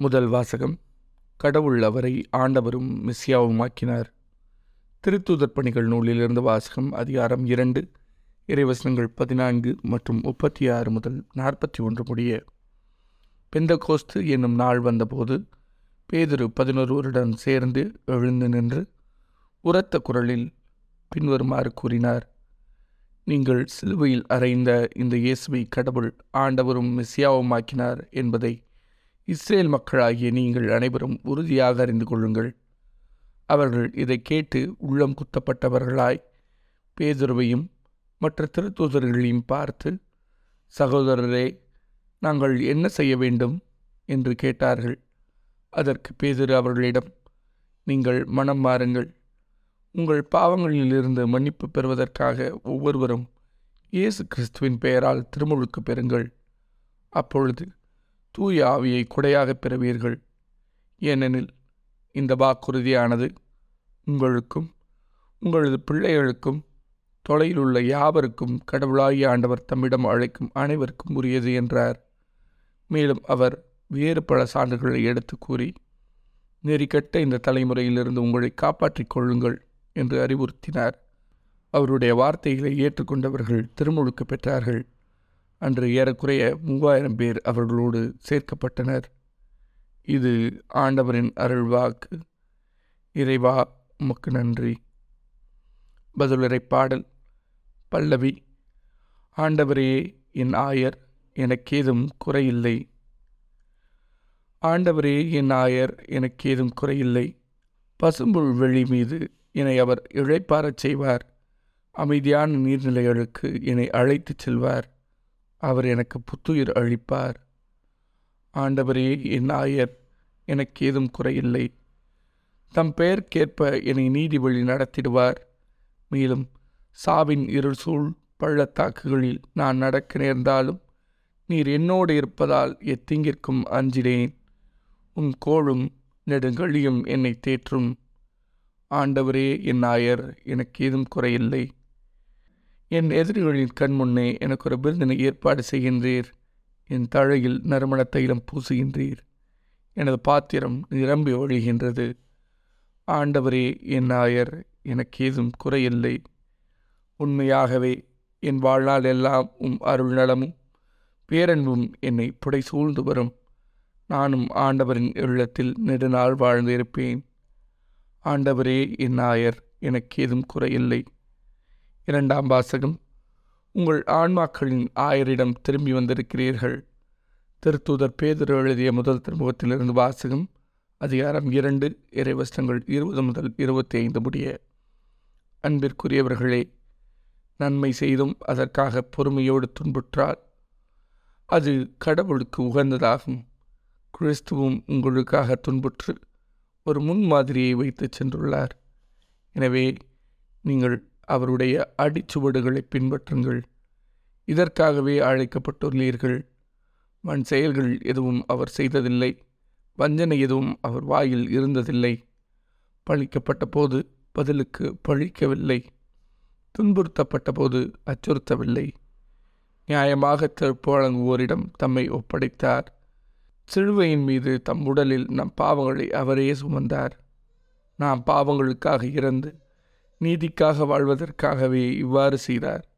முதல் வாசகம் கடவுள் அவரை ஆண்டவரும் மிஸ்யாவுமாக்கினார் திருத்தூதர் பணிகள் நூலிலிருந்து வாசகம் அதிகாரம் இரண்டு இறைவசனங்கள் பதினான்கு மற்றும் முப்பத்தி ஆறு முதல் நாற்பத்தி ஒன்று முடிய பெந்த கோஸ்து என்னும் நாள் வந்தபோது பேதரு பதினொருவருடன் சேர்ந்து எழுந்து நின்று உரத்த குரலில் பின்வருமாறு கூறினார் நீங்கள் சிலுவையில் அறைந்த இந்த இயேசுவை கடவுள் ஆண்டவரும் மிஸ்யாவுமாக்கினார் என்பதை இஸ்ரேல் மக்களாகிய நீங்கள் அனைவரும் உறுதியாக அறிந்து கொள்ளுங்கள். அவர்கள் இதை கேட்டு உள்ளம் குத்தப்பட்டவர்களாய் பேதுருவையும் மற்ற திருத்தூதர்களையும் பார்த்து சகோதரரே நாங்கள் என்ன செய்ய வேண்டும்? என்று கேட்டார்கள். அதற்கு பேதுரு அவர்களிடம் நீங்கள் மனம் மாறுங்கள். உங்கள் பாவங்களிலிருந்து மன்னிப்பு பெறுவதற்காக ஒவ்வொருவரும் இயேசு கிறிஸ்துவின் பெயரால் திருமுழுக்கு பெறுங்கள். அப்பொழுது தூய ஆவியை கொடையாக பெறுவீர்கள். ஏனெனில் இந்த வாக்குறுதியானது உங்களுக்கும் உங்களது பிள்ளைகளுக்கும் தொலையில் உள்ள யாவருக்கும் கடவுளாகிய ஆண்டவர் தம்மிடம் அழைக்கும் அனைவருக்கும் உரியது என்றார். மேலும் அவர் வேறு பல சான்றுகளை எடுத்து கூறி நெறிக்கட்ட இந்த தலைமுறையிலிருந்து உங்களை காப்பாற்றிக் கொள்ளுங்கள் என்று அறிவுறுத்தினார். அவருடைய வார்த்தைகளை ஏற்றுக்கொண்டவர்கள் திருமுழுக்கு பெற்றார்கள். அன்று ஏறக்குறைய மூவாயிரம் பேர் அவர்களோடு சேர்க்கப்பட்டனர். இது ஆண்டவரின் அருள்வாக்கு இறைவா உமக்கு நன்றி. பதிலுரை பாடல். பல்லவி ஆண்டவரே என் ஆயர் எனக்கேதும் குறையில்லை. ஆண்டவரே என் ஆயர் எனக்கேதும் குறையில்லை. பசும்புல் வெளி மீது என்னை அவர் இழைப்பாரச் செய்வார். அமைதியான நீர்நிலைகளுக்கு என்னை அழைத்துச் செல்வார். அவர் எனக்கு புத்துயிர் அளிப்பார். ஆண்டவரே என் ஆயர் எனக்கு ஏதும் குறையில்லை. தம் பெயர்க்கேற்ப என்னை நீதி வழி நடத்திடுவார். மேலும் சாவின் இருள் சூழ் பள்ளத்தாக்குகளில் நான் நடக்க நேர்ந்தாலும் நீர் என்னோடு இருப்பதால் எத்திங்கிற்கும் அஞ்சினேன். உன் கோளும் நெடுங்கழியும் என்னை தேற்றும். ஆண்டவரே என் ஆயர் எனக்கு ஏதும் குறையில்லை. என் எதிரிகளின் கண் முன்னே எனக்கு ஒரு விருந்தினை ஏற்பாடு செய்கின்றீர். என் தழையில் நறுமண தைலம் பூசுகின்றீர். எனது பாத்திரம் நிரம்பி ஒழிகின்றது. ஆண்டவரே என் ஆயர் எனக்கு ஏதும் குறையில்லை. உண்மையாகவே என் வாழ்நாள் எல்லாம் உம் அருள் நலமும் பேரன்பும் என்னை புடை சூழ்ந்து வரும். நானும் ஆண்டவரின் இல்லத்தில் நெடுநாள் வாழ்ந்திருப்பேன். ஆண்டவரே என் ஆயர் எனக்கு ஏதும் குறையில்லை. இரண்டாம் வாசகம். உங்கள் ஆன்மாக்களின் ஆயரிடம் திரும்பி வந்திருக்கிறீர்கள். திருத்தூதர் பேதர் எழுதிய முதல் திருமுகத்திலிருந்து வாசகம் அதிகாரம் இரண்டு இறைவசனங்கள் இருபது முதல் இருபத்தி ஐந்து முடிய. அன்பிற்குரியவர்களே நன்மை செய்தும் அதற்காக பொறுமையோடு துன்புற்றால் அது கடவுளுக்கு உகந்ததாகும். கிறிஸ்துவும் உங்களுக்காக துன்புற்று ஒரு முன்மாதிரியை வைத்து சென்றுள்ளார். எனவே நீங்கள் அவருடைய அடிச்சுவடுகளை பின்பற்றுங்கள். இதற்காகவே அழைக்கப்பட்டுள்ளீர்கள். வன் செயல்கள் எதுவும் அவர் செய்ததில்லை. வஞ்சனை எதுவும் அவர் வாயில் இருந்ததில்லை. பழிக்கப்பட்ட போது பதிலுக்கு பழிக்கவில்லை. துன்புறுத்தப்பட்ட போது அச்சுறுத்தவில்லை. நியாயமாக திருப்பு வழங்குவோரிடம் தம்மை ஒப்படைத்தார். சிலுவையின் மீது தம் உடலில் நம் பாவங்களை அவரே சுமந்தார். நாம் பாவங்களுக்காக இறந்து நீதிக்காக வாழ்வதற்காகவே இவ்வாறு செய்தார்.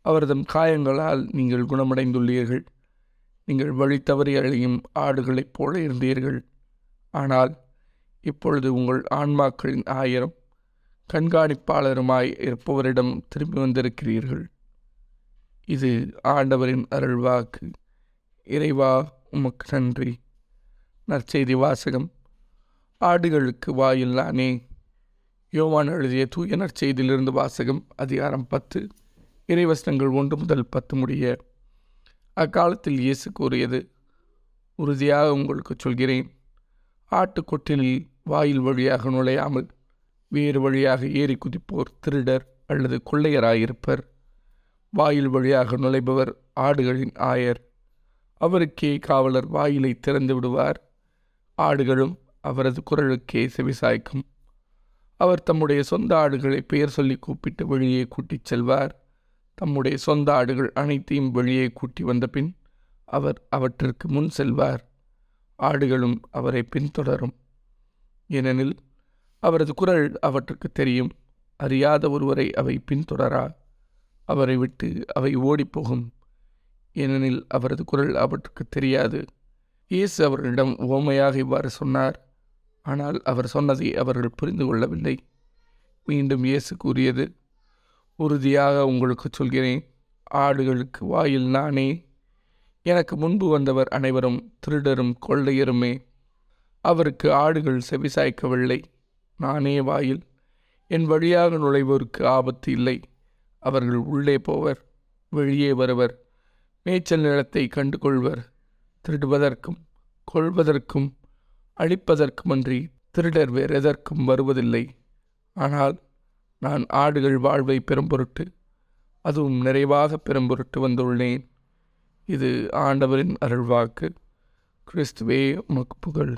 அவர்தம் காயங்களால் நீங்கள் குணமடைந்துள்ளீர்கள். நீங்கள் வழி தவறி அழியும் ஆடுகளைப் போல இருந்தீர்கள். ஆனால் இப்பொழுது உங்கள் ஆன்மாக்களின் ஆயிரம் கண்காணிப்பாளருமாய் இருப்பவரிடம் திரும்பி வந்திருக்கிறீர்கள். இது ஆண்டவரின் அருள்வாக்கு. இறைவா உமக்கு நன்றி. நற்செய்தி வாசகம். ஆடுகளுக்கு வாயில்லானே யோவான் எழுதிய தூய நற்செய்தியிலிருந்து வாசகம் அதிகாரம் பத்து இறைவசனங்கள் ஒன்று முதல் பத்து முடிய அக்காலத்தில் இயேசு கூறியது உறுதியாக உங்களுக்கு சொல்கிறேன் ஆட்டுக்கொட்டிலில் வாயில் வழியாக நுழையாமல் வேறு வழியாக ஏறி குதிப்போர் திருடர் அல்லது கொள்ளையராயிருப்பர். வாயில் வழியாக நுழைபவர் ஆடுகளின் ஆயர். அவருக்கே காவலர் வாயிலை திறந்து விடுவார். ஆடுகளும் அவரது குரலுக்கே செவிசாய்க்கும். அவர் தம்முடைய சொந்த ஆடுகளை பெயர் சொல்லி கூப்பிட்டு வெளியே கூட்டிச் செல்வார். தம்முடைய சொந்த ஆடுகள் அனைத்தையும் வெளியே கூட்டி வந்த பின் அவர் அவற்றிற்கு முன் செல்வார். ஆடுகளும் அவரை பின்தொடரும். ஏனெனில் அவரது குரல் அவற்றுக்கு தெரியும். அறியாத ஒருவரை அவை பின்தொடரா? அவரை விட்டு அவை ஓடிப்போகும் ஏனெனில் அவரது குரல் அவற்றுக்கு தெரியாது. இயேசு அவர்களிடம் ஓமையாக இவ்வாறு சொன்னார். ஆனால் அவர் சொன்னதை அவர்கள் புரிந்து கொள்ளவில்லை. மீண்டும் இயேசு கூறியது உறுதியாக உங்களுக்கு சொல்கிறேன் ஆடுகளுக்கு வாயில் நானே. எனக்கு முன்பு வந்தவர் அனைவரும் திருடரும் கொள்ளையருமே. அவருக்கு ஆடுகள் செவிசாய்க்கவில்லை. நானே வாயில். என் வழியாக நுழைவோருக்கு ஆபத்து இல்லை. அவர்கள் உள்ளே போவர் வெளியே வருவர். மேய்ச்சல் நிலத்தை கண்டு கொள்வர் திருடுவதற்கும் கொள்வதற்கும் அழிப்பதற்குமன்றி திருடர் வேறெதற்கும் வருவதில்லை. ஆனால் நான் ஆடுகள் வாழ்வை பெரும்பொருட்டு அதுவும் நிறைவாக பெரும்பொருட்டு வந்துள்ளேன். இது ஆண்டவரின் அருள்வாக்கு. கிறிஸ்துவே உமக்கு புகழ்.